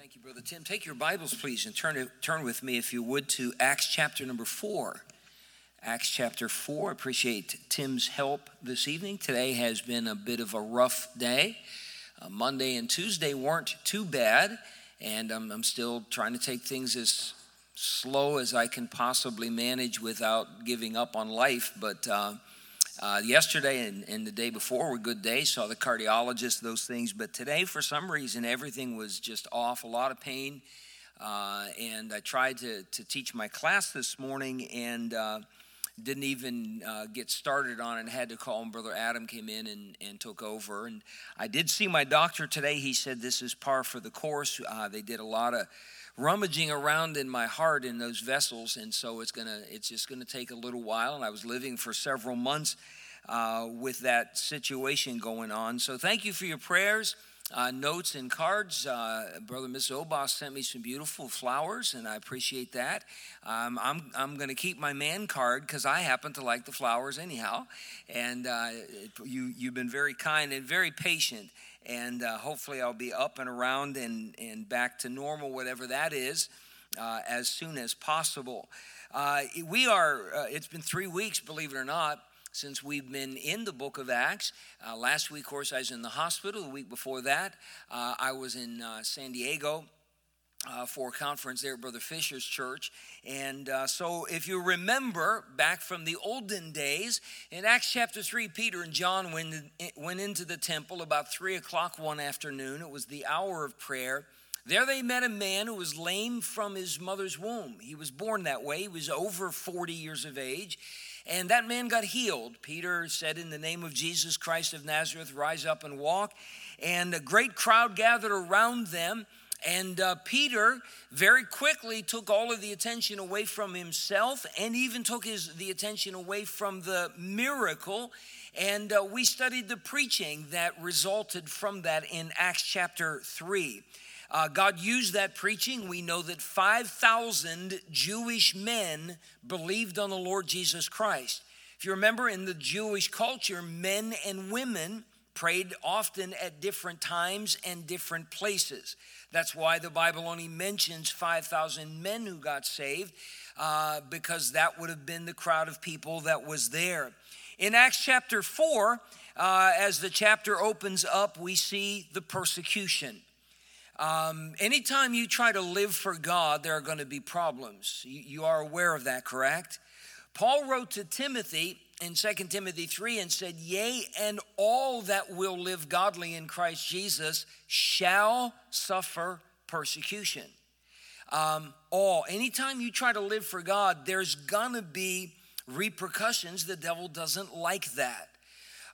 Thank you, Brother Tim. Take your Bibles, please, and turn, turn with me, if you would, to Acts chapter number four. Acts chapter 4. Appreciate Tim's help this evening. Today has been a bit of a rough day. Uh, Monday and Tuesday weren't too bad, and I'm still trying to take things as slow as I can possibly manage without giving up on life. But uh, uh, yesterday and, and, the day before were good days. Saw the cardiologist, those things. But today, for some reason, everything was just off. A lot of pain. Uh, and I tried to, to teach my class this morning and uh, didn't even uh, get started on it. Had to call him. Brother Adam came in and, and took over. And I did see my doctor today. He said this is par for the course. Uh, they did a lot of rummaging around in my heart in those vessels and so it's gonna it's just gonna take a little while and i was living for several months uh, with that situation going on so thank you for your prayers uh, notes and cards. Uh, Brother Miss Obas sent me some beautiful flowers, and I appreciate that. Um, I'm, I'm going to keep my man card because I happen to like the flowers anyhow. And uh, you, you've been very kind and very patient and uh, hopefully I'll be up and around and, and back to normal, whatever that is, uh, as soon as possible. Uh, we are, it's been three weeks, believe it or not, since we've been in the book of Acts. Uh, last week, of course, I was in the hospital. The week before that, uh, I was in San Diego uh, for a conference there at Brother Fisher's church. And uh, so, if you remember back from the olden days, in Acts chapter 3, Peter and John went, went into the temple about 3 o'clock one afternoon. It was the hour of prayer. There they met a man who was lame from his mother's womb. He was born that way, he was over 40 years of age. And that man got healed. Peter said, In the name of Jesus Christ of Nazareth, rise up and walk. And a great crowd gathered around them. And uh, Peter very quickly took all of the attention away from himself and even took his, the attention away from the miracle. And uh, we studied the preaching that resulted from that in Acts chapter 3. Uh, God used that preaching. We know that 5,000 Jewish men believed on the Lord Jesus Christ. If you remember, in the Jewish culture, men and women prayed often at different times and different places. That's why the Bible only mentions 5,000 men who got saved, uh, because that would have been the crowd of people that was there. In Acts chapter 4, uh, as the chapter opens up, we see the persecution. Um, anytime you try to live for God, there are going to be problems. You, you are aware of that, correct? Paul wrote to Timothy in 2 Timothy 3 and said, Yea, and all that will live godly in Christ Jesus shall suffer persecution. Um, all. Anytime you try to live for God, there's gonna be repercussions. The devil doesn't like that.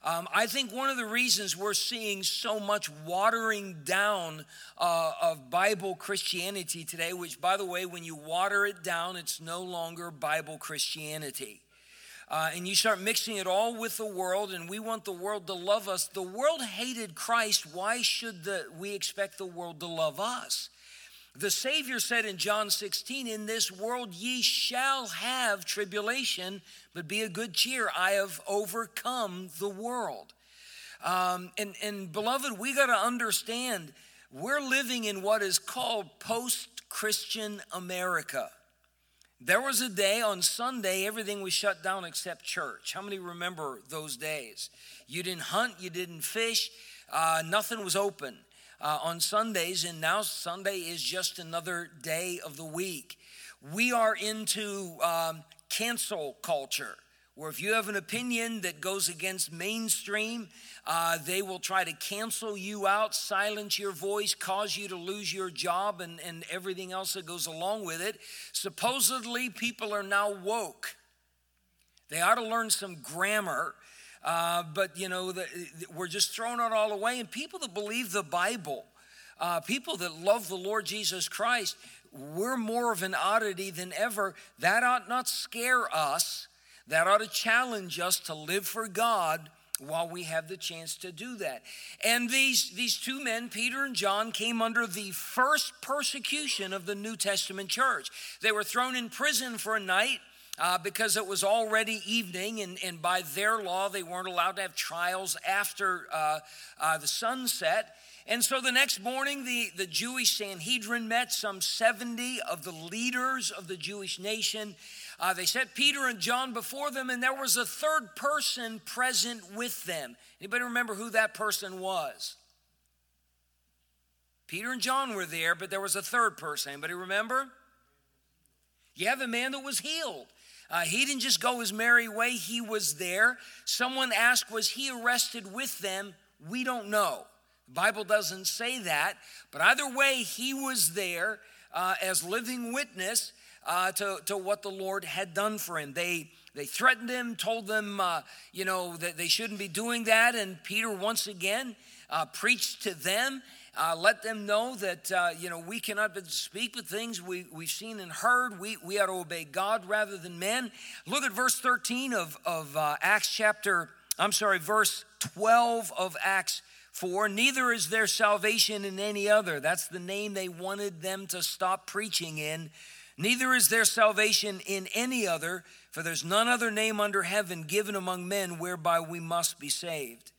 Um, I think one of the reasons we're seeing so much watering down uh, of Bible Christianity today, which, by the way, when you water it down, it's no longer Bible Christianity uh, and you start mixing it all with the world, and we want the world to love us. The world hated Christ. Why should the, we expect the world to love us? The Savior said in John 16, In this world ye shall have tribulation, but be of good cheer. I have overcome the world. Um, and, and beloved, we got to understand we're living in what is called post Christian America. There was a day on Sunday, everything was shut down except church. How many remember those days? You didn't hunt, you didn't fish, uh, nothing was open uh, on Sundays, and now Sunday is just another day of the week. We are into um, cancel culture where if you have an opinion that goes against mainstream, uh, they will try to cancel you out, silence your voice, cause you to lose your job, and, and everything else that goes along with it. Supposedly, people are now woke. They ought to learn some grammar. Uh, but you know, the, we're just throwing it all away. And people that believe the Bible, uh, people that love the Lord Jesus Christ, we're more of an oddity than ever. That ought not scare us that ought to challenge us to live for God while we have the chance to do that. And these, these two men, Peter and John, came under the first persecution of the New Testament church. They were thrown in prison for a night. Uh, because it was already evening, and, and by their law, they weren't allowed to have trials after uh, uh, the sunset. And so the next morning, the, the Jewish Sanhedrin met, some 70 of the leaders of the Jewish nation. Uh, they set Peter and John before them, and there was a third person present with them. Anybody remember who that person was? Peter and John were there, but there was a third person. Anybody remember? You have a man that was healed. Uh, he didn't just go his merry way, he was there. Someone asked, Was he arrested with them? We don't know. The Bible doesn't say that, but either way, he was there uh, as living witness uh, to, to what the Lord had done for him. They, they threatened him, told them, uh, you know, that they shouldn't be doing that, and Peter once again uh, preached to them uh, let them know that, uh, you know, we cannot speak with things we, we've seen and heard. We, we ought to obey God rather than men. Look at verse 13 of, of uh, Acts chapter, I'm sorry, verse 12 of Acts 4. Neither is there salvation in any other. That's the name they wanted them to stop preaching in. Neither is there salvation in any other, for there's none other name under heaven given among men whereby we must be saved.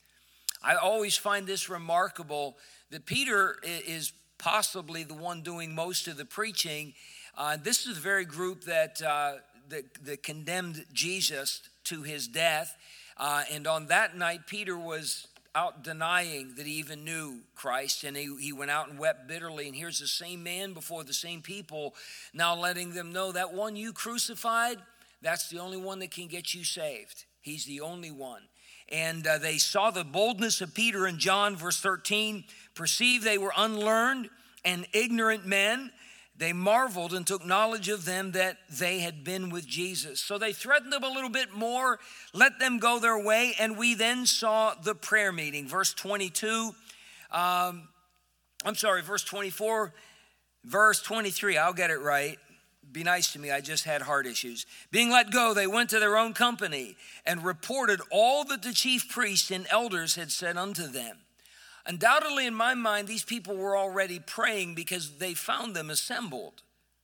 I always find this remarkable that Peter is possibly the one doing most of the preaching. Uh, this is the very group that, uh, that, that, condemned Jesus to his death. Uh, and on that night, Peter was out denying that he even knew Christ, and he, he went out and wept bitterly. And here's the same man before the same people, now letting them know that one you crucified, that's the only one that can get you saved. He's the only one and uh, they saw the boldness of Peter and John, verse 13, perceived they were unlearned and ignorant men. They marveled and took knowledge of them that they had been with Jesus. So they threatened them a little bit more, let them go their way, and we then saw the prayer meeting. Verse 22, um, I'm sorry, verse 24, verse 23, I'll get it right be nice to me. I just had heart issues. Being let go, they went to their own company and reported all that the chief priests and elders had said unto them. Undoubtedly, in my mind, these people were already praying because they found them assembled.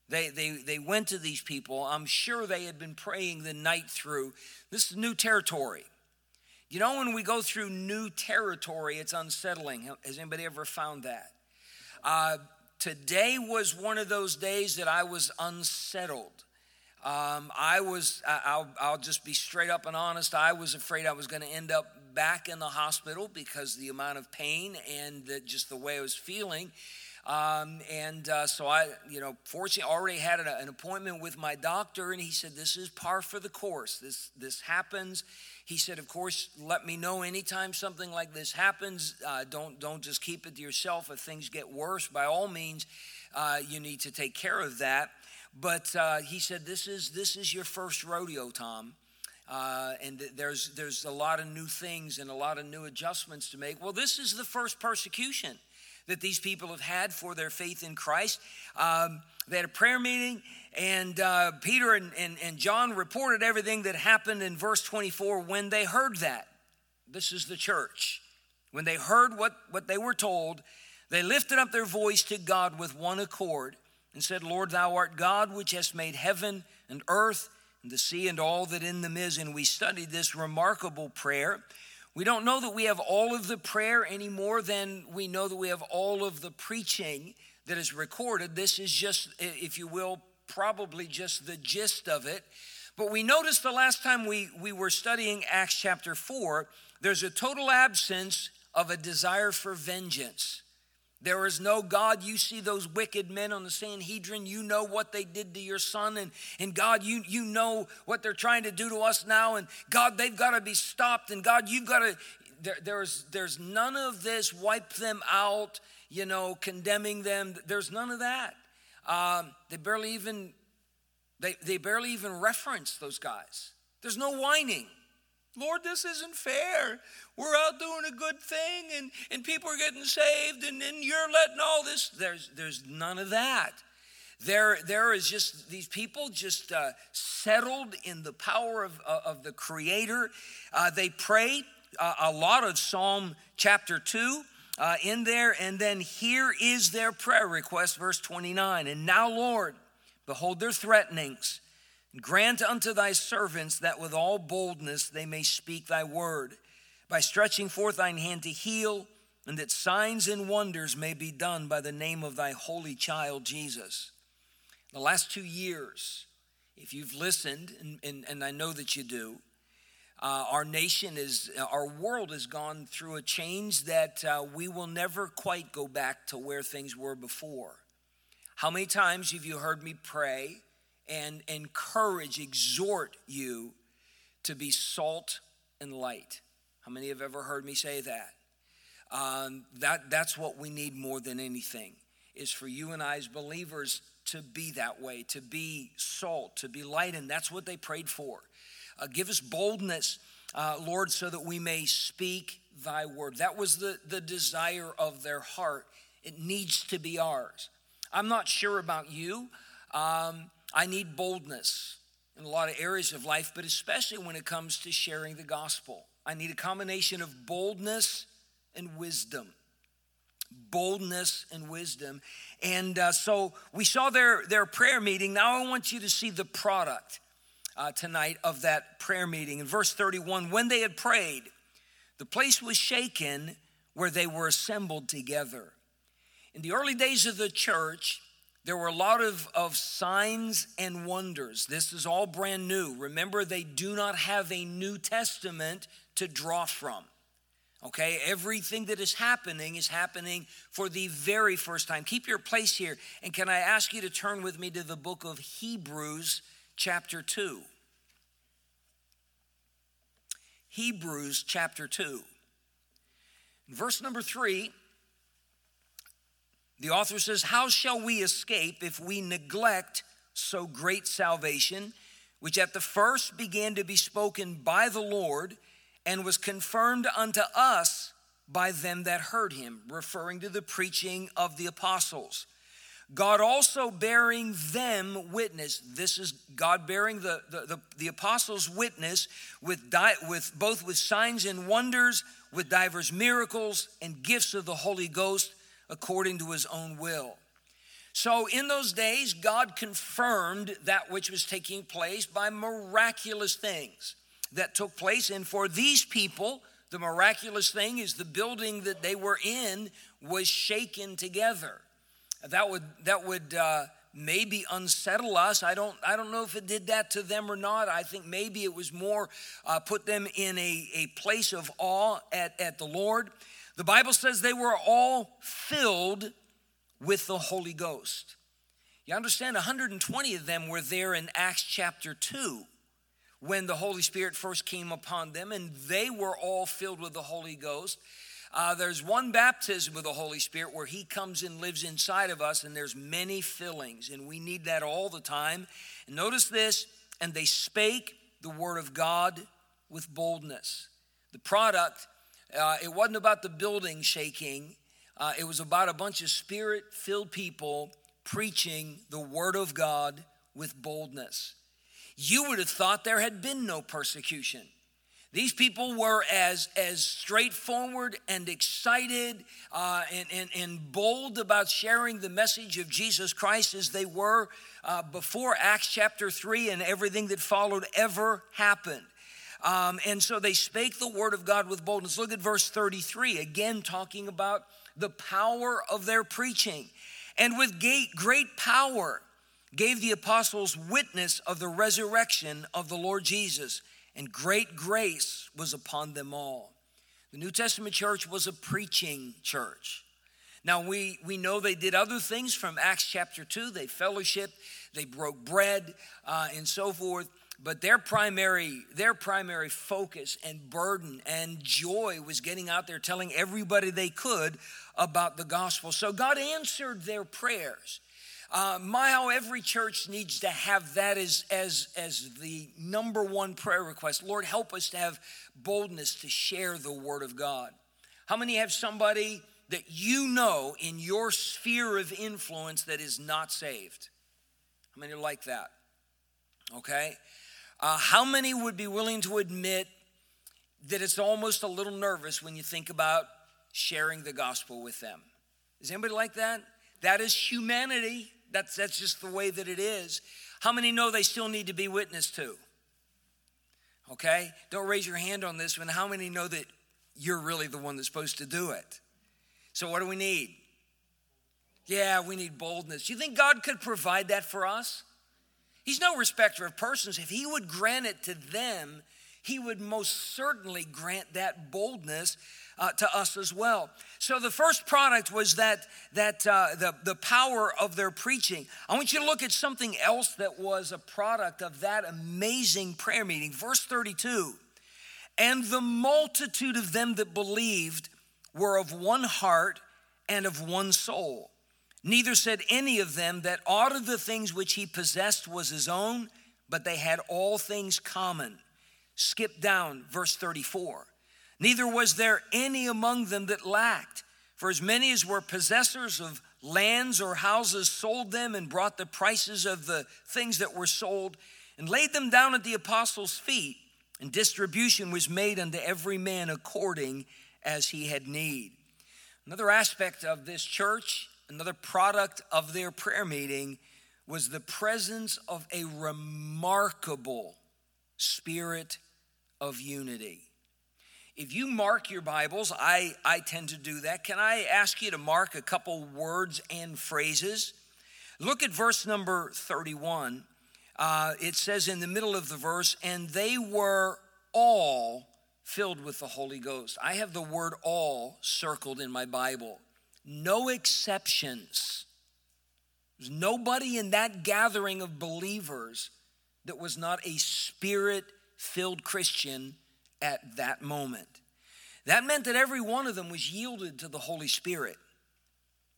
They, they, they went to these people. I'm sure they had been praying the night through. This is new territory. You know, when we go through new territory, it's unsettling. Has anybody ever found that? Uh, Today was one of those days that I was unsettled. Um, I was, I'll, I'll just be straight up and honest, I was afraid I was going to end up back in the hospital because the amount of pain and the, just the way I was feeling. Um, and uh, so I, you know, fortunately already had an, an, appointment with my doctor, and he said, This is par for the course. This, this happens. He said, Of course, let me know anytime something like this happens. Uh, don't, don't just keep it to yourself. If things get worse, by all means, uh, you need to take care of that. But uh, he said, This is, this is your first rodeo, Tom. Uh, and there's, there's a lot of new things and a lot of new adjustments to make. Well, this is the first persecution that these people have had for their faith in Christ. Um, they had a prayer meeting, and uh, Peter and, and, and John reported everything that happened in verse 24 when they heard that. This is the church. When they heard what, what they were told, they lifted up their voice to God with one accord and said, Lord, thou art God which hast made heaven and earth and the sea and all that in them is. And we studied this remarkable prayer. We don't know that we have all of the prayer any more than we know that we have all of the preaching that is recorded. This is just, if you will, probably just the gist of it. But we noticed the last time we, we were studying Acts chapter 4, there's a total absence of a desire for vengeance. There is no God. You see those wicked men on the Sanhedrin. You know what they did to your son. And, and God, you, you know what they're trying to do to us now. And God, they've got to be stopped. And God, you've got to, there, there's, there's none of this wipe them out, you know, condemning them. There's none of that. Um, they barely even, they, they barely even reference those guys. There's no whining. Lord, this isn't fair. We're out doing a good thing and, and people are getting saved and then you're letting all this. There's, there's none of that. There, there is just these people just uh, settled in the power of, uh, of the Creator. Uh, they pray uh, a lot of Psalm chapter 2 uh, in there. And then here is their prayer request, verse 29. And now, Lord, behold their threatenings Grant unto thy servants that with all boldness they may speak thy word, by stretching forth thine hand to heal, and that signs and wonders may be done by the name of thy holy child Jesus. The last two years, if you've listened, and, and, and I know that you do, uh, our nation is, our world has gone through a change that uh, we will never quite go back to where things were before. How many times have you heard me pray and encourage, exhort you to be salt and light? How many have ever heard me say that? Um, that that's what we need more than anything is for you and I as believers to be that way, to be salt, to be light, and that's what they prayed for. Uh, give us boldness, uh, Lord, so that we may speak thy word. That was the, the desire of their heart. It needs to be ours. I'm not sure about you. Um, I need boldness in a lot of areas of life, but especially when it comes to sharing the gospel. I need a combination of boldness and wisdom. Boldness and wisdom. And uh, so we saw their, their prayer meeting. Now I want you to see the product uh, tonight of that prayer meeting. In verse 31, when they had prayed, the place was shaken where they were assembled together. In the early days of the church, there were a lot of, of signs and wonders. This is all brand new. Remember, they do not have a New Testament to draw from. Okay, everything that is happening is happening for the very first time. Keep your place here. And can I ask you to turn with me to the book of Hebrews, chapter 2? Hebrews, chapter 2. Verse number 3 the author says, How shall we escape if we neglect so great salvation, which at the first began to be spoken by the Lord and was confirmed unto us by them that heard him, referring to the preaching of the apostles? God also bearing them witness. This is God bearing the, the, the, the apostles' witness with, di- with both with signs and wonders, with divers miracles and gifts of the Holy Ghost according to his own will. So, in those days, God confirmed that which was taking place by miraculous things that took place. And for these people, the miraculous thing is the building that they were in was shaken together. That would, that would uh, maybe unsettle us. I don't, I don't know if it did that to them or not. I think maybe it was more uh, put them in a, a place of awe at, at the Lord. The Bible says they were all filled with the Holy Ghost. You understand, 120 of them were there in Acts chapter 2 when the Holy Spirit first came upon them, and they were all filled with the Holy Ghost. Uh, there's one baptism with the Holy Spirit where He comes and lives inside of us, and there's many fillings, and we need that all the time. And notice this, and they spake the word of God with boldness. The product uh, it wasn't about the building shaking, uh, it was about a bunch of spirit filled people preaching the word of God with boldness. You would have thought there had been no persecution. These people were as, as straightforward and excited uh, and, and, and bold about sharing the message of Jesus Christ as they were uh, before Acts chapter 3 and everything that followed ever happened. Um, and so they spake the word of God with boldness. Look at verse 33, again talking about the power of their preaching. And with great power gave the apostles witness of the resurrection of the Lord Jesus, and great grace was upon them all. The New Testament church was a preaching church. Now, we, we know they did other things from Acts chapter 2. They fellowship, they broke bread, uh, and so forth but their primary their primary focus and burden and joy was getting out there telling everybody they could about the gospel. So god answered their prayers. Uh, my how every church needs to have that as as as the number one prayer request. Lord help us to have boldness to share the word of god. How many have somebody that you know in your sphere of influence that is not saved? How many are like that? Okay uh, how many would be willing to admit that it's almost a little nervous when you think about sharing the gospel with them? Is anybody like that? That is humanity. That's, that's just the way that it is. How many know they still need to be witnessed to? Okay? Don't raise your hand on this one. How many know that you're really the one that's supposed to do it? So, what do we need? Yeah, we need boldness. You think God could provide that for us? He's no respecter of persons. If He would grant it to them, He would most certainly grant that boldness uh, to us as well. So the first product was that that uh, the the power of their preaching. I want you to look at something else that was a product of that amazing prayer meeting. Verse 32. And the multitude of them that believed were of one heart and of one soul. Neither said any of them that aught of the things which he possessed was his own, but they had all things common. Skip down, verse 34. Neither was there any among them that lacked, for as many as were possessors of lands or houses sold them and brought the prices of the things that were sold and laid them down at the apostles' feet, and distribution was made unto every man according as he had need. Another aspect of this church, another product of their prayer meeting, was the presence of a remarkable spirit of unity. If you mark your Bibles, I, I tend to do that. Can I ask you to mark a couple words and phrases? Look at verse number 31. Uh, it says in the middle of the verse, and they were all filled with the Holy Ghost. I have the word all circled in my Bible. No exceptions. There's nobody in that gathering of believers that was not a spirit filled Christian at that moment. That meant that every one of them was yielded to the Holy Spirit.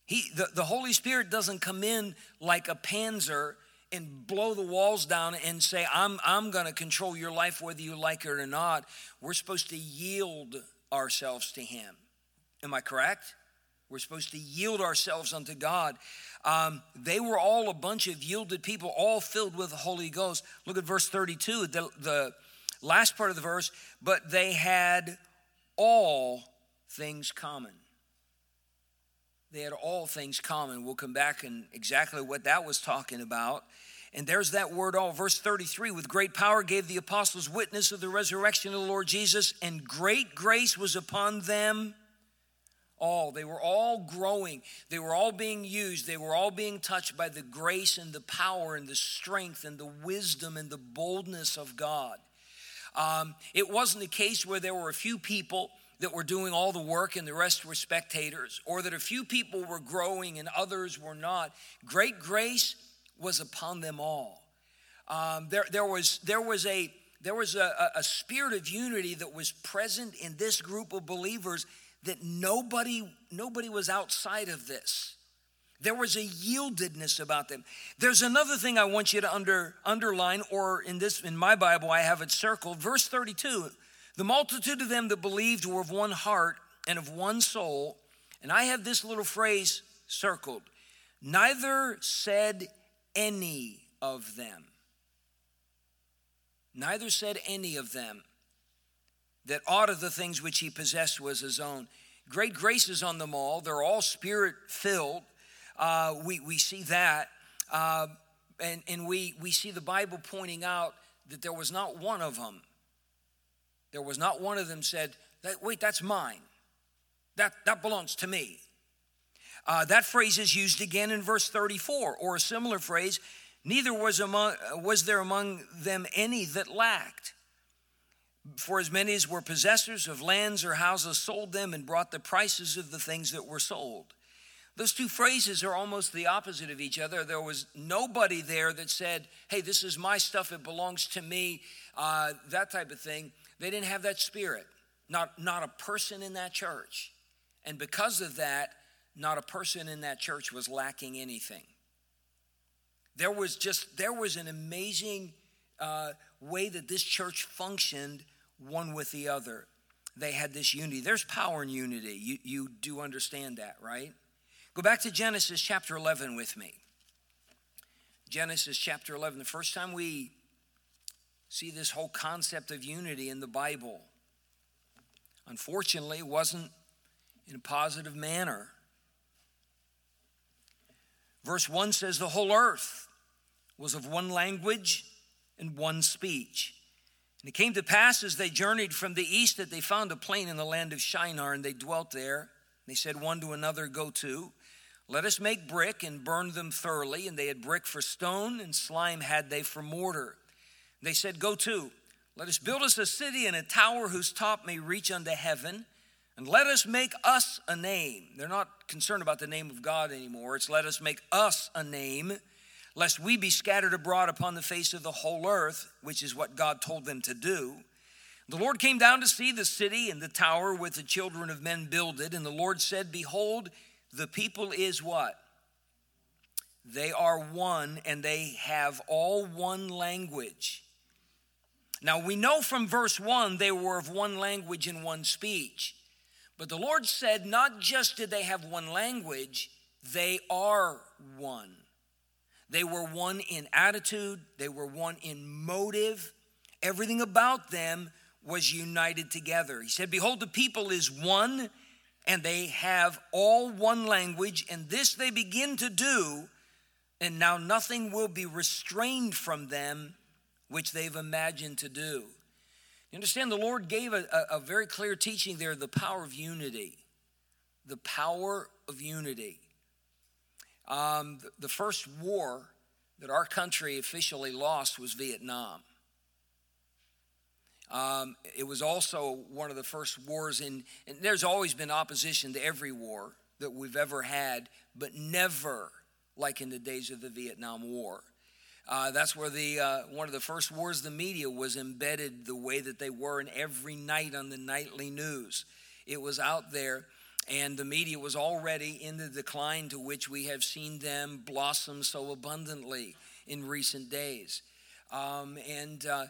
He, the, the Holy Spirit doesn't come in like a panzer and blow the walls down and say, I'm, I'm going to control your life whether you like it or not. We're supposed to yield ourselves to Him. Am I correct? We're supposed to yield ourselves unto God. Um, they were all a bunch of yielded people, all filled with the Holy Ghost. Look at verse 32. The, the, Last part of the verse, but they had all things common. They had all things common. We'll come back and exactly what that was talking about. And there's that word all. Verse 33 with great power gave the apostles witness of the resurrection of the Lord Jesus, and great grace was upon them all. They were all growing. They were all being used. They were all being touched by the grace and the power and the strength and the wisdom and the boldness of God. Um, it wasn't a case where there were a few people that were doing all the work and the rest were spectators, or that a few people were growing and others were not. Great grace was upon them all. Um, there, there was, there was, a, there was a, a spirit of unity that was present in this group of believers that nobody, nobody was outside of this. There was a yieldedness about them. There's another thing I want you to under, underline, or in this in my Bible, I have it circled. Verse 32. The multitude of them that believed were of one heart and of one soul. And I have this little phrase circled. Neither said any of them. Neither said any of them that aught of the things which he possessed was his own. Great graces on them all. They're all spirit filled uh, we, we see that. Uh, and and we, we see the Bible pointing out that there was not one of them. There was not one of them said, that, wait, that's mine. That, that belongs to me. Uh, that phrase is used again in verse 34, or a similar phrase, neither was, among, was there among them any that lacked. For as many as were possessors of lands or houses sold them and brought the prices of the things that were sold. Those two phrases are almost the opposite of each other. There was nobody there that said, hey, this is my stuff, it belongs to me, uh, that type of thing. They didn't have that spirit. Not, not a person in that church. And because of that, not a person in that church was lacking anything. There was just, there was an amazing uh, way that this church functioned one with the other. They had this unity. There's power in unity. You, you do understand that, right? Go back to Genesis chapter 11 with me. Genesis chapter 11, the first time we see this whole concept of unity in the Bible. Unfortunately, it wasn't in a positive manner. Verse 1 says, The whole earth was of one language and one speech. And it came to pass as they journeyed from the east that they found a plain in the land of Shinar, and they dwelt there. They said one to another, Go to, let us make brick and burn them thoroughly. And they had brick for stone, and slime had they for mortar. They said, Go to, let us build us a city and a tower whose top may reach unto heaven, and let us make us a name. They're not concerned about the name of God anymore. It's let us make us a name lest we be scattered abroad upon the face of the whole earth, which is what God told them to do. The Lord came down to see the city and the tower with the children of men builded, and the Lord said, Behold, the people is what? They are one, and they have all one language. Now we know from verse 1 they were of one language and one speech. But the Lord said, not just did they have one language, they are one. They were one in attitude, they were one in motive. Everything about them was united together. He said, Behold, the people is one, and they have all one language, and this they begin to do, and now nothing will be restrained from them which they've imagined to do. You understand, the Lord gave a, a, a very clear teaching there the power of unity. The power of unity. Um, the first war that our country officially lost was Vietnam. Um, it was also one of the first wars in, and there's always been opposition to every war that we've ever had, but never like in the days of the Vietnam War. Uh, that's where the uh, one of the first wars the media was embedded the way that they were in every night on the nightly news. It was out there, and the media was already in the decline to which we have seen them blossom so abundantly in recent days. Um, and, uh,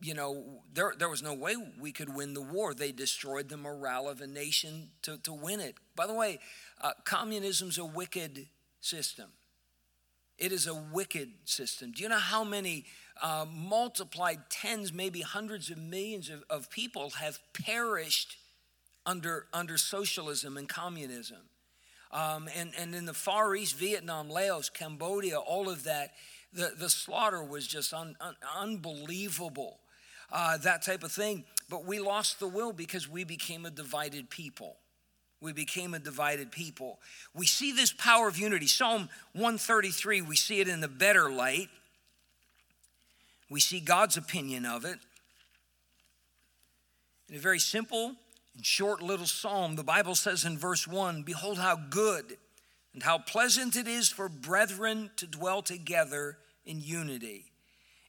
you know, there, there was no way we could win the war. They destroyed the morale of a nation to, to win it. By the way, uh, communism's a wicked system. It is a wicked system. Do you know how many uh, multiplied tens, maybe hundreds of millions of, of people have perished under, under socialism and communism. Um, and, and in the Far East, Vietnam, Laos, Cambodia, all of that, the, the slaughter was just un, un, unbelievable, uh, that type of thing. But we lost the will because we became a divided people. We became a divided people. We see this power of unity. Psalm 133, we see it in the better light. We see God's opinion of it. In a very simple short little psalm, the Bible says in verse 1 Behold, how good and how pleasant it is for brethren to dwell together in unity.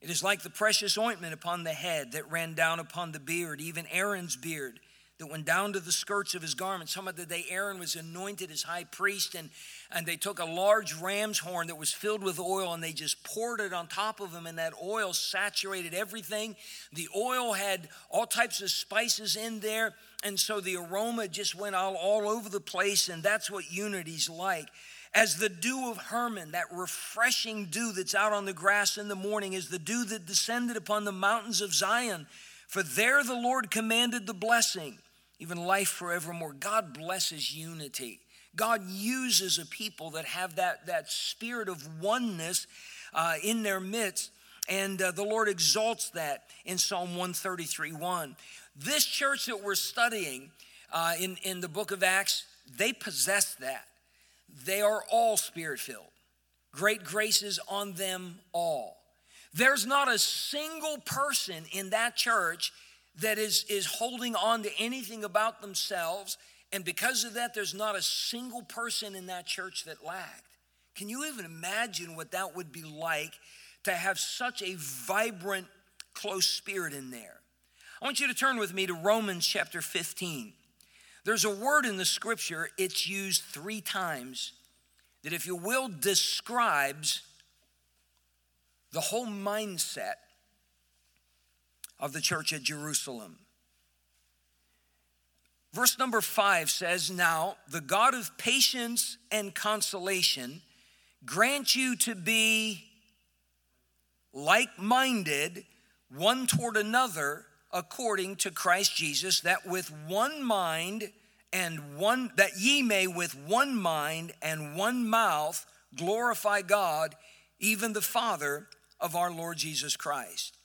It is like the precious ointment upon the head that ran down upon the beard, even Aaron's beard that went down to the skirts of his garment. Some of the day Aaron was anointed as high priest, and, and they took a large ram's horn that was filled with oil and they just poured it on top of him, and that oil saturated everything. The oil had all types of spices in there, and so the aroma just went all, all over the place, and that's what unity's like. As the dew of Hermon, that refreshing dew that's out on the grass in the morning, is the dew that descended upon the mountains of Zion. For there the Lord commanded the blessing even life forevermore. God blesses unity. God uses a people that have that, that spirit of oneness uh, in their midst, and uh, the Lord exalts that in Psalm 133 1. This church that we're studying uh, in, in the book of Acts, they possess that. They are all spirit filled. Great graces on them all. There's not a single person in that church that is, is holding on to anything about themselves. And because of that, there's not a single person in that church that lacked. Can you even imagine what that would be like to have such a vibrant, close spirit in there? I want you to turn with me to Romans chapter 15. There's a word in the scripture, it's used three times, that, if you will, describes the whole mindset of the church at Jerusalem. Verse number five says, Now the God of patience and consolation grant you to be like minded one toward another according to Christ Jesus, that with one mind and one, that ye may with one mind and one mouth glorify God, even the Father of our Lord Jesus Christ.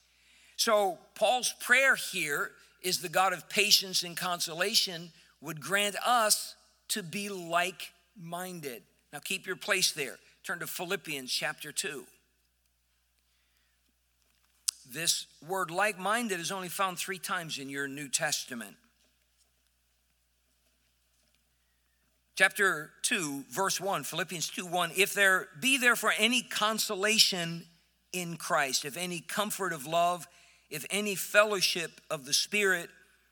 So, Paul's prayer here is the God of patience and consolation would grant us to be like minded. Now, keep your place there. Turn to Philippians chapter 2. This word like minded is only found three times in your New Testament. Chapter 2, verse 1, Philippians 2 1. If there be therefore any consolation in Christ, if any comfort of love, if any fellowship of the Spirit,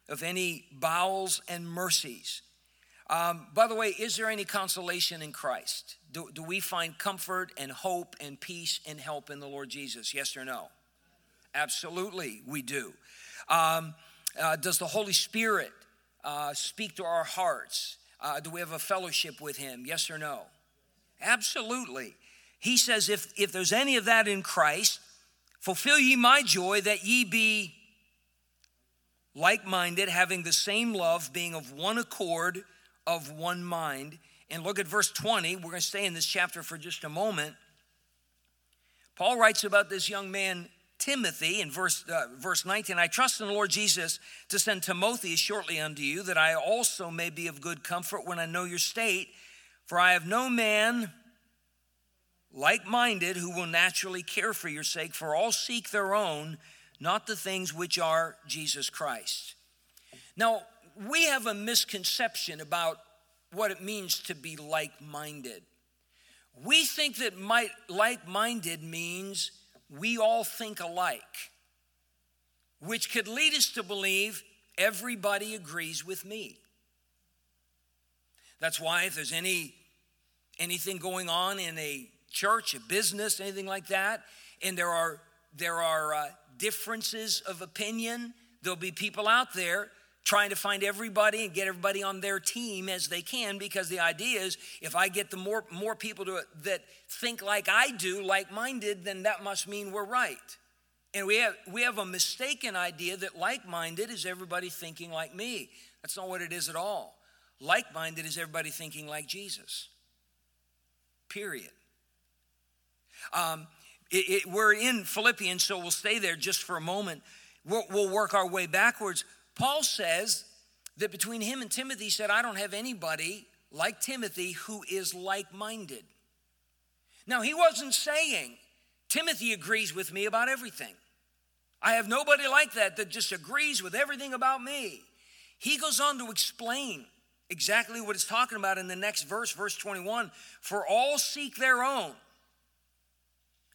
of any bowels and mercies. Um, by the way, is there any consolation in Christ? Do, do we find comfort and hope and peace and help in the Lord Jesus? Yes or no? Absolutely, we do. Um, uh, does the Holy Spirit uh, speak to our hearts? Uh, do we have a fellowship with Him? Yes or no? Absolutely. He says, if, if there's any of that in Christ, fulfill ye my joy that ye be like minded, having the same love, being of one accord, of one mind. And look at verse 20. We're going to stay in this chapter for just a moment. Paul writes about this young man Timothy in verse, uh, verse 19, I trust in the Lord Jesus to send Timothy shortly unto you, that I also may be of good comfort when I know your state. For I have no man like minded who will naturally care for your sake, for all seek their own, not the things which are Jesus Christ. Now, we have a misconception about what it means to be like minded. We think that like minded means we all think alike, which could lead us to believe everybody agrees with me. That's why if there's any anything going on in a church, a business, anything like that, and there are there are uh, differences of opinion, there'll be people out there trying to find everybody and get everybody on their team as they can because the idea is if I get the more, more people to, that think like I do, like minded, then that must mean we're right. And we have, we have a mistaken idea that like minded is everybody thinking like me. That's not what it is at all. Like minded is everybody thinking like Jesus. Period. Um, it, it, we're in Philippians, so we'll stay there just for a moment. We'll, we'll work our way backwards. Paul says that between him and Timothy, he said, I don't have anybody like Timothy who is like minded. Now, he wasn't saying, Timothy agrees with me about everything. I have nobody like that that just agrees with everything about me. He goes on to explain exactly what he's talking about in the next verse, verse 21 For all seek their own,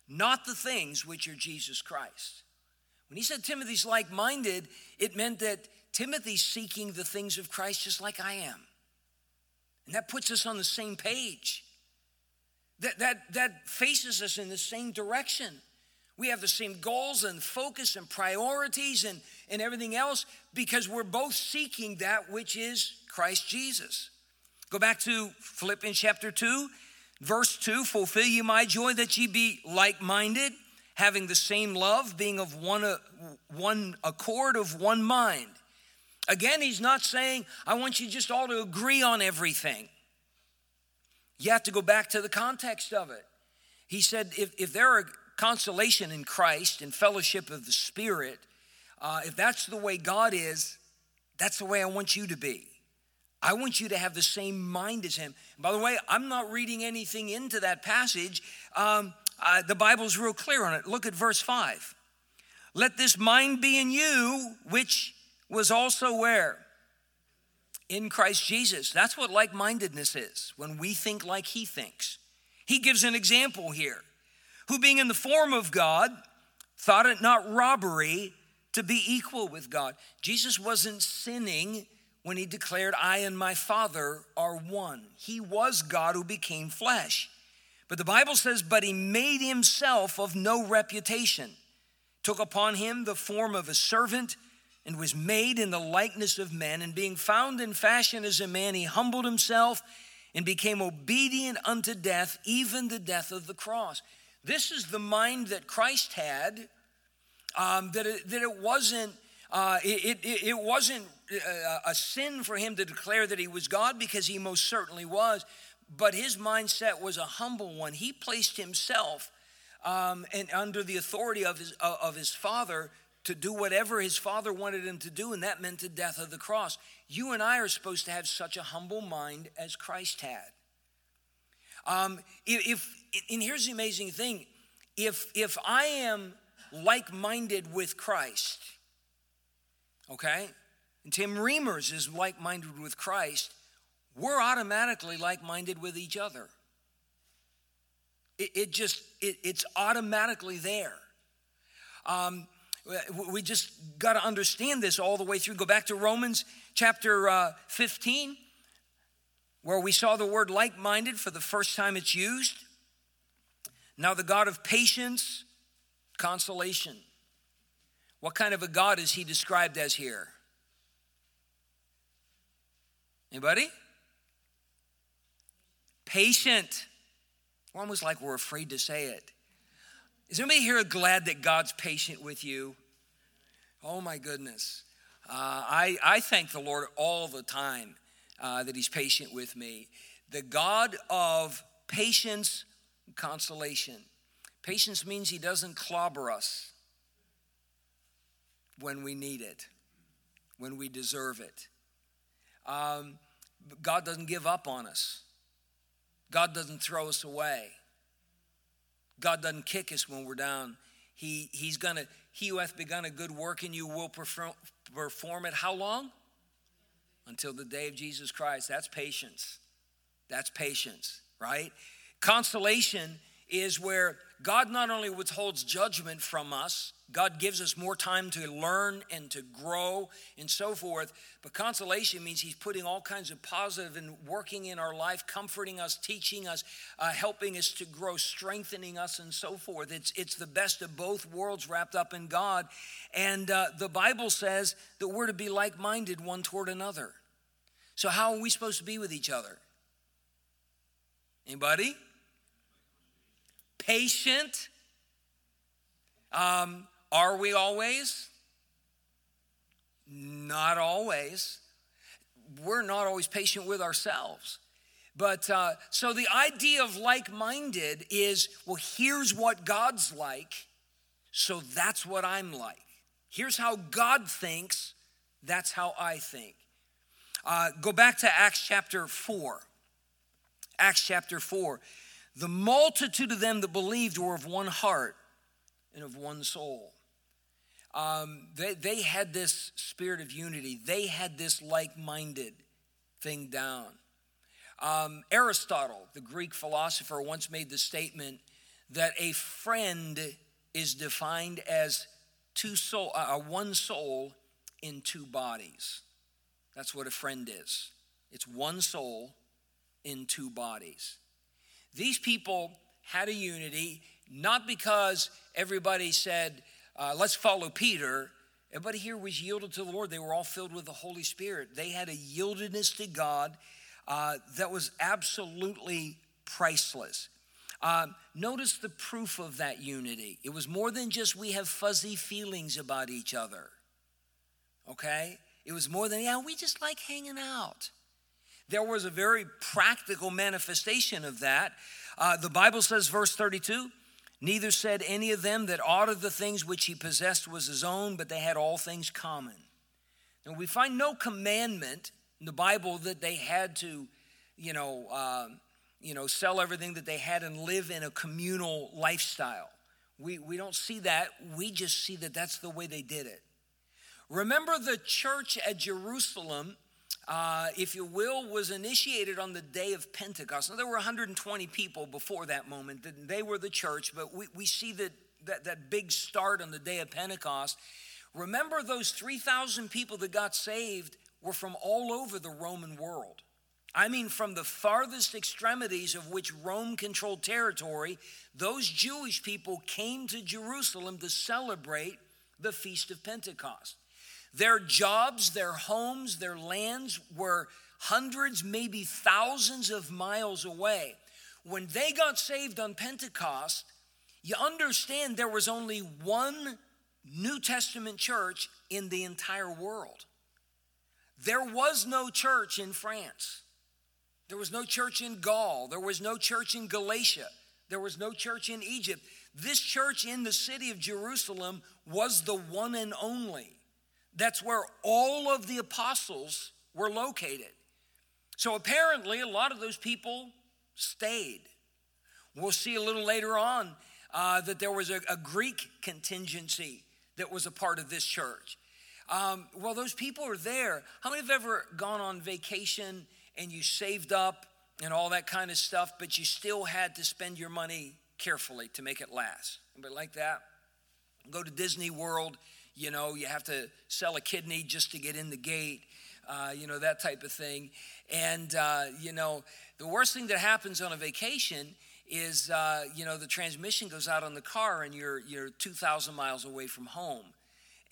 not the things which are Jesus Christ. When he said Timothy's like minded, it meant that Timothy's seeking the things of Christ just like I am. And that puts us on the same page. That, that, that faces us in the same direction. We have the same goals and focus and priorities and, and everything else because we're both seeking that which is Christ Jesus. Go back to Philippians chapter 2, verse 2 Fulfill ye my joy that ye be like minded having the same love, being of one, uh, one accord, of one mind. Again, he's not saying, I want you just all to agree on everything. You have to go back to the context of it. He said, if, if there are consolation in Christ and fellowship of the Spirit, uh, if that's the way God is, that's the way I want you to be. I want you to have the same mind as Him. By the way, I'm not reading anything into that passage. Um, uh, the Bible's real clear on it. Look at verse 5. Let this mind be in you, which was also where? In Christ Jesus. That's what like mindedness is, when we think like He thinks. He gives an example here who, being in the form of God, thought it not robbery to be equal with God. Jesus wasn't sinning when he declared, I and my Father are one. He was God who became flesh. But the Bible says, But he made himself of no reputation, took upon him the form of a servant, and was made in the likeness of men. And being found in fashion as a man, he humbled himself and became obedient unto death, even the death of the cross. This is the mind that Christ had, um, that, it, that it wasn't. Uh, it, it, it wasn't uh, a sin for him to declare that he was God because he most certainly was, but his mindset was a humble one. He placed himself um, and under the authority of his, uh, of his father to do whatever his father wanted him to do, and that meant the death of the cross. You and I are supposed to have such a humble mind as Christ had. Um, if, and here's the amazing thing if, if I am like minded with Christ, okay, and Tim Reamers is like minded with Christ, we're automatically like minded with each other. It, it just, it, it's automatically there. Um, we just got to understand this all the way through. Go back to Romans chapter uh, 15, where we saw the word like minded for the first time it's used. Now, the God of patience, consolation. What kind of a God is he described as here? Anybody? Patient. almost like we're afraid to say it. Is anybody here glad that God's patient with you? Oh my goodness. Uh, I, I thank the Lord all the time uh, that He's patient with me. The God of patience consolation. Patience means He doesn't clobber us when we need it, when we deserve it. Um, God doesn't give up on us, God doesn't throw us away. God doesn't kick us when we're down. He, he's gonna, he who hath begun a good work in you will perform, perform it how long? Until the day of Jesus Christ. That's patience. That's patience, right? Consolation is where God not only withholds judgment from us, God gives us more time to learn and to grow and so forth. But consolation means He's putting all kinds of positive and working in our life, comforting us, teaching us, uh, helping us to grow, strengthening us, and so forth. It's, it's the best of both worlds wrapped up in God. And uh, the Bible says that we're to be like minded one toward another. So, how are we supposed to be with each other? Anybody? Patient. Um, are we always? Not always. We're not always patient with ourselves. But uh, so the idea of like minded is well, here's what God's like, so that's what I'm like. Here's how God thinks, that's how I think. Uh, go back to Acts chapter 4. Acts chapter 4. The multitude of them that believed were of one heart and of one soul um, they, they had this spirit of unity. They had this like minded thing down. Um, Aristotle, the Greek philosopher, once made the statement that a friend is defined as two soul, uh, uh, one soul in two bodies. That's what a friend is. It's one soul in two bodies. These people had a unity not because everybody said, uh, let's follow Peter. Everybody here was yielded to the Lord. They were all filled with the Holy Spirit. They had a yieldedness to God uh, that was absolutely priceless. Uh, notice the proof of that unity. It was more than just we have fuzzy feelings about each other. Okay? It was more than, yeah, we just like hanging out. There was a very practical manifestation of that. Uh, the Bible says, verse 32, Neither said any of them that aught of the things which he possessed was his own, but they had all things common. And we find no commandment in the Bible that they had to, you know, uh, you know, sell everything that they had and live in a communal lifestyle. We, we don't see that. We just see that that's the way they did it. Remember the church at Jerusalem uh, if you will, was initiated on the day of Pentecost. Now, there were 120 people before that moment. They were the church, but we, we see that, that, that big start on the day of Pentecost. Remember, those 3,000 people that got saved were from all over the Roman world. I mean, from the farthest extremities of which Rome controlled territory, those Jewish people came to Jerusalem to celebrate the Feast of Pentecost. Their jobs, their homes, their lands were hundreds, maybe thousands of miles away. When they got saved on Pentecost, you understand there was only one New Testament church in the entire world. There was no church in France. There was no church in Gaul. There was no church in Galatia. There was no church in Egypt. This church in the city of Jerusalem was the one and only. That's where all of the apostles were located. So apparently, a lot of those people stayed. We'll see a little later on uh, that there was a, a, Greek contingency that was a part of this church. Um, well, those people are there. How many have ever gone on vacation and you saved up and all that kind of stuff, but you still had to spend your money carefully to make it last? Anybody like that? Go to Disney World, you know, you have to sell a kidney just to get in the gate. Uh, you know, that type of thing. And, uh, you know, the worst thing that happens on a vacation is, uh, you know, the transmission goes out on the car and you're, you're 2,000 miles away from home.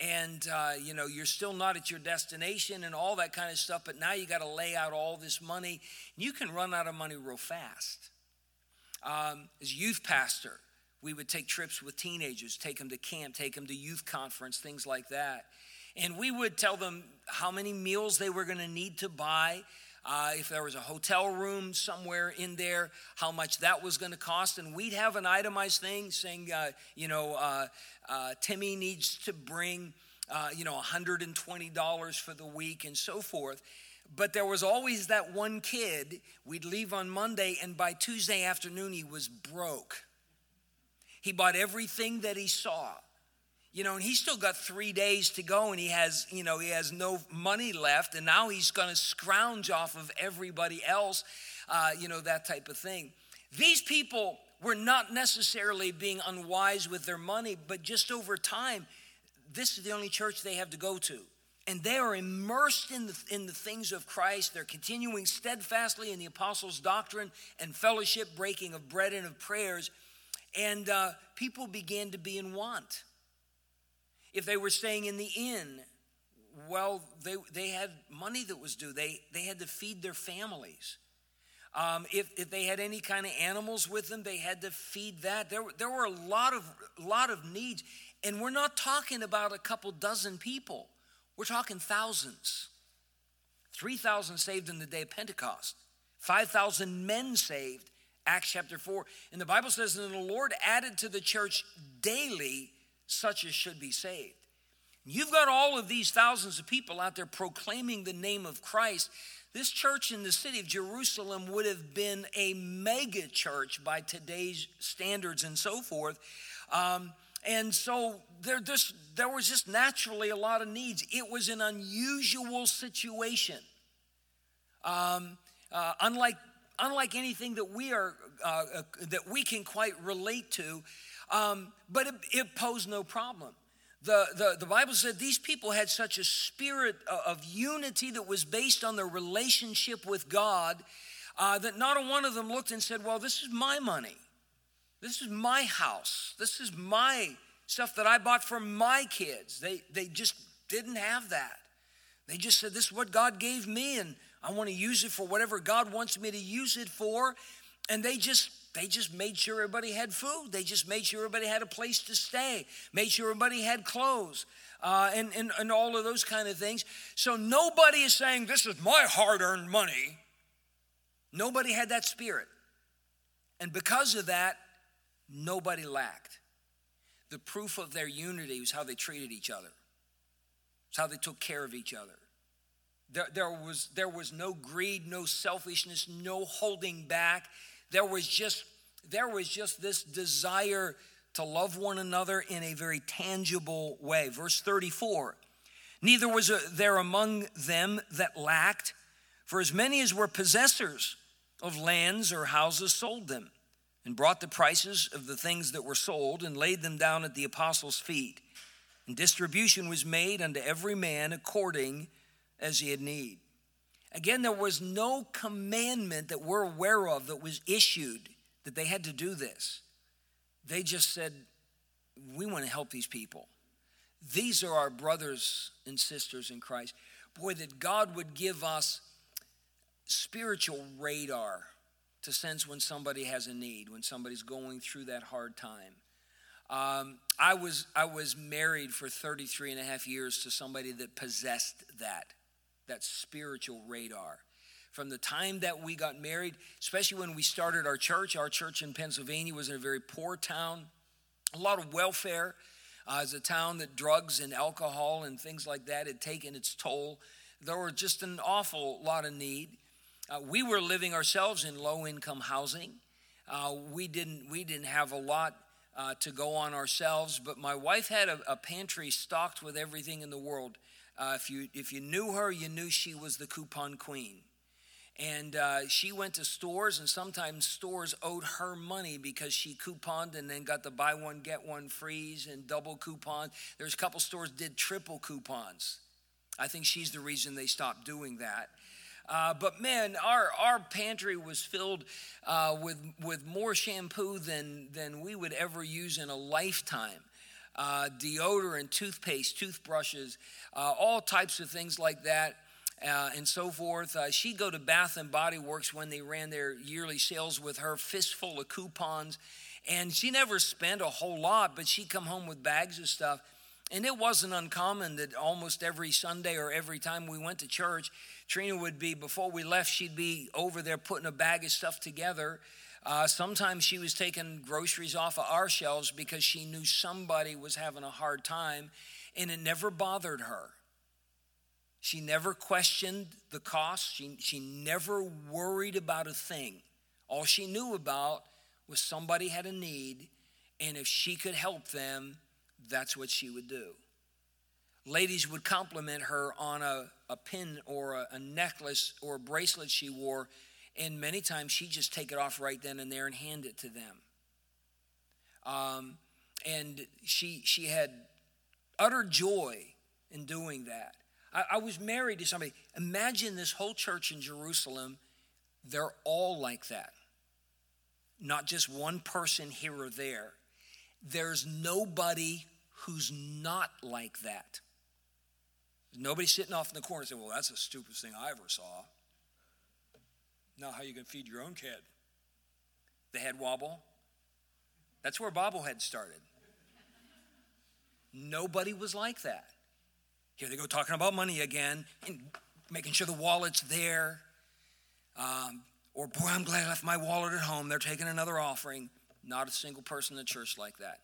And, uh, you know, you're still not at your destination and all that kind of stuff, but now you got to lay out all this money. You can run out of money real fast. Um, as youth pastor, we would take trips with teenagers, take them to camp, take them to youth conference, things like that. And we would tell them how many meals they were going to need to buy, uh, if there was a hotel room somewhere in there, how much that was going to cost. And we'd have an itemized thing saying, uh, you know, uh, uh Timmy needs to bring, uh, you know, $120 for the week and so forth. But there was always that one kid, we'd leave on Monday, and by Tuesday afternoon, he was broke. He bought everything that he saw you know, and he's still got three days to go and he has, you know, he has no money left and now he's going to scrounge off of everybody else, uh, you know, that type of thing. These people were not necessarily being unwise with their money, but just over time, this is the only church they have to go to. And they are immersed in the, in the things of Christ. They're continuing steadfastly in the apostles' doctrine and fellowship, breaking of bread and of prayers. And uh, people began to be in want. If they were staying in the inn, well, they, they had money that was due. They, they had to feed their families. Um, if, if they had any kind of animals with them, they had to feed that. There, there were a lot of, lot of needs. And we're not talking about a couple dozen people, we're talking thousands. 3,000 saved in the day of Pentecost, 5,000 men saved, Acts chapter 4. And the Bible says, And the Lord added to the church daily such as should be saved. You've got all of these thousands of people out there proclaiming the name of Christ. This church in the city of Jerusalem would have been a mega church by today's standards and so forth. Um, and so there, just, there was just naturally a lot of needs. It was an unusual situation. Um, uh, unlike, unlike anything that we are uh, uh, that we can quite relate to um, but it, it, posed no problem. The, the, the Bible said these people had such a spirit of unity that was based on their relationship with God uh, that not a one of them looked and said, Well, this is my money. This is my house. This is my stuff that I bought for my kids. They, they just didn't have that. They just said, This is what God gave me, and I want to use it for whatever God wants me to use it for. And they just they just made sure everybody had food. They just made sure everybody had a place to stay, made sure everybody had clothes, uh, and, and, and all of those kind of things. So nobody is saying, This is my hard earned money. Nobody had that spirit. And because of that, nobody lacked. The proof of their unity was how they treated each other, it's how they took care of each other. There, there, was, there was no greed, no selfishness, no holding back. There was just there was just this desire to love one another in a very tangible way. Verse 34 Neither was there among them that lacked, for as many as were possessors of lands or houses sold them, and brought the prices of the things that were sold, and laid them down at the apostles' feet. And distribution was made unto every man according as he had need. Again, there was no commandment that we're aware of that was issued that they had to do this. They just said, We want to help these people. These are our brothers and sisters in Christ. Boy, that God would give us spiritual radar to sense when somebody has a need, when somebody's going through that hard time. Um, I, was, I was married for 33 and a half years to somebody that possessed that that spiritual radar. from the time that we got married, especially when we started our church. Our church in Pennsylvania was in a very poor town, a lot of welfare. Uh, as a town that drugs and alcohol and things like that had taken its toll, there were just an awful lot of need. Uh, we were living ourselves in low income housing. Uh, we didn't we didn't have a lot uh, to go on ourselves, but my wife had a, a pantry stocked with everything in the world. Uh, if you if you knew her, you knew she was the coupon queen. And uh, she went to stores, and sometimes stores owed her money because she couponed and then got the buy one get one freeze and double coupon. There's a couple stores did triple coupons. I think she's the reason they stopped doing that. Uh, but man, our, our pantry was filled uh, with, with more shampoo than, than we would ever use in a lifetime. Uh, deodorant, toothpaste, toothbrushes, uh, all types of things like that. Uh, and so forth. Uh, she'd go to Bath and Body Works when they ran their yearly sales with her fistful of coupons, and she never spent a whole lot, but she'd come home with bags of stuff. And it wasn't uncommon that almost every Sunday or every time we went to church, Trina would be, before we left, she'd be over there putting a bag of stuff together. Uh, sometimes she was taking groceries off of our shelves because she knew somebody was having a hard time, and it never bothered her. She never questioned the cost, she, she never worried about a thing. All she knew about was somebody had a need, and if she could help them, that's what she would do ladies would compliment her on a, a pin or a, a necklace or a bracelet she wore, and many times she'd just take it off right then and there and hand it to them. Um, and she, she had utter joy in doing that. I, I was married to somebody. Imagine this whole church in Jerusalem, they're all like that. Not just one person here or there. There's nobody who's not like that. Nobody sitting off in the corner saying, Well, that's the stupidest thing I ever saw. Now, how you can feed your own kid? The head wobble. That's where bobblehead started. Nobody was like that. Here they go talking about money again and making sure the wallet's there. Um, or, boy, I'm glad I left my wallet at home. They're taking another offering. Not a single person in the church like that.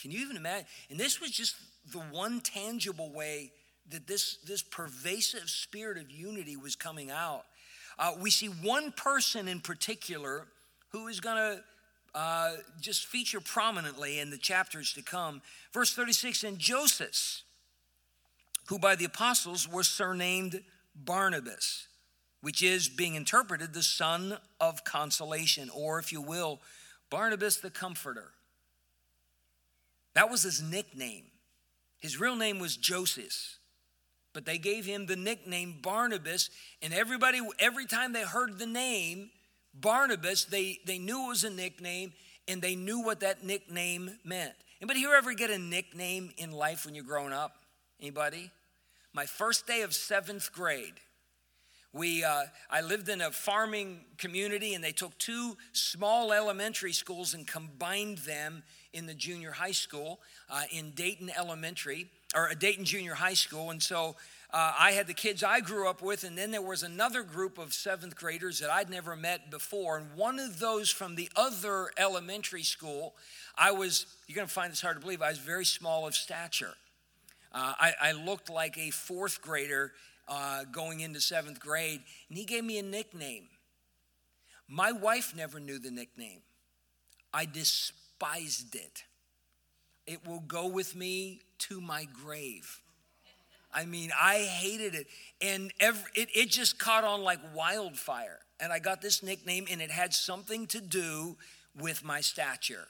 Can you even imagine? And this was just the one tangible way that this, this pervasive spirit of unity was coming out. Uh, we see one person in particular who is going to uh, just feature prominently in the chapters to come. Verse 36 And Joseph, who by the apostles was surnamed Barnabas, which is being interpreted the son of consolation, or if you will, Barnabas the Comforter. That was his nickname. His real name was Joseph but they gave him the nickname Barnabas. And everybody, every time they heard the name Barnabas, they, they knew it was a nickname and they knew what that nickname meant. Anybody here ever get a nickname in life when you're growing up? Anybody? My first day of seventh grade, we, uh, I lived in a farming community, and they took two small elementary schools and combined them in the junior high school uh, in Dayton Elementary or a Dayton Junior High School. And so uh, I had the kids I grew up with, and then there was another group of seventh graders that I'd never met before. And one of those from the other elementary school, I was, you're going to find this hard to believe, I was very small of stature. Uh, I, I, looked like a fourth grader uh, going into seventh grade, and he gave me a nickname. My wife never knew the nickname, I despised it. It will go with me to my grave. I mean, I hated it. And every, it, it just caught on like wildfire. And I got this nickname, and it had something to do with my stature.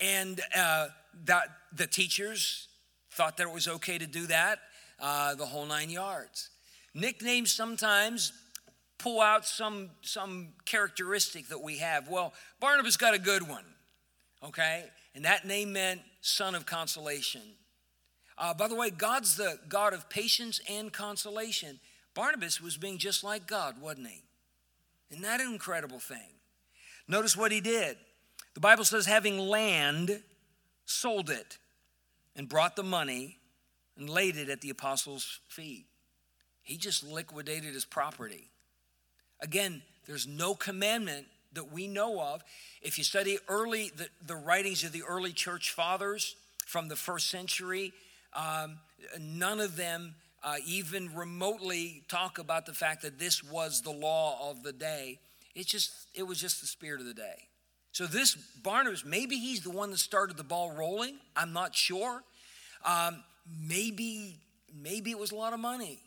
And uh, that, the teachers thought that it was okay to do that, uh, the whole nine yards. Nicknames sometimes pull out some, some characteristic that we have. Well, Barnabas got a good one, okay? And that name meant son of consolation. Uh, by the way, God's the God of patience and consolation. Barnabas was being just like God, wasn't he? Isn't that an incredible thing? Notice what he did. The Bible says, having land, sold it and brought the money and laid it at the apostles' feet. he just liquidated his property. Again, there's no commandment that we know of. If you study early the, the writings of the early church fathers from the first century, um, none of them uh, even remotely talk about the fact that this was the law of the day. It just it was just the spirit of the day. So this Barnabas, maybe he's the one that started the ball rolling. I'm not sure. Um, maybe maybe it was a lot of money.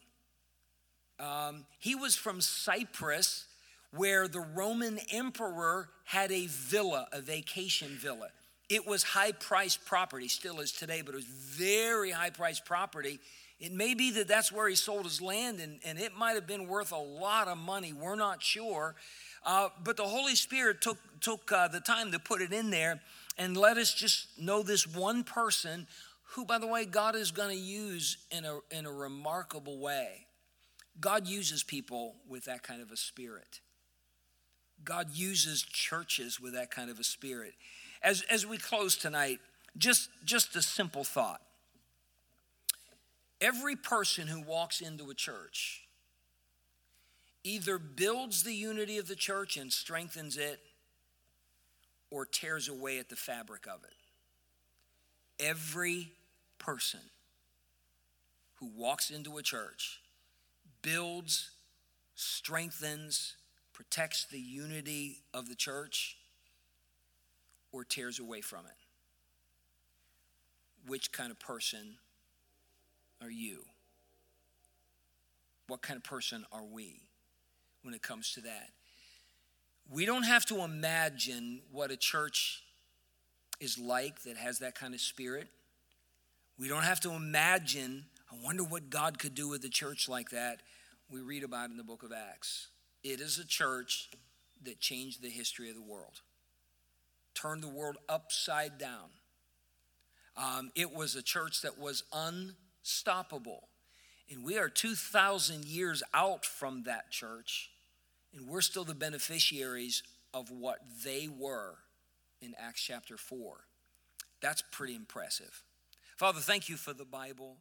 Um, he was from Cyprus, where the Roman emperor had a villa, a vacation villa. It was high priced property, still is today, but it was very high priced property. It may be that that's where he sold his land, and, and it might have been worth a lot of money. We're not sure. Uh, but the Holy Spirit took, took uh, the time to put it in there and let us just know this one person who, by the way, God is going to use in a, in a remarkable way. God uses people with that kind of a spirit. God uses churches with that kind of a spirit. As, as we close tonight, just, just a simple thought. Every person who walks into a church either builds the unity of the church and strengthens it or tears away at the fabric of it. Every person who walks into a church builds, strengthens, protects the unity of the church, or tears away from it? Which kind of person are you? What kind of person are we when it comes to that? We don't have to imagine what a church is like that has that kind of spirit. We don't have to imagine, I wonder what God could do with a church like that. We read about in the book of Acts. It is a church that changed the history of the world, turned the world upside down. Um, it was a church that was unstoppable. And we are 2,000 years out from that church, and we're still the beneficiaries of what they were in Acts chapter 4. That's pretty impressive. Father, thank you for the Bible.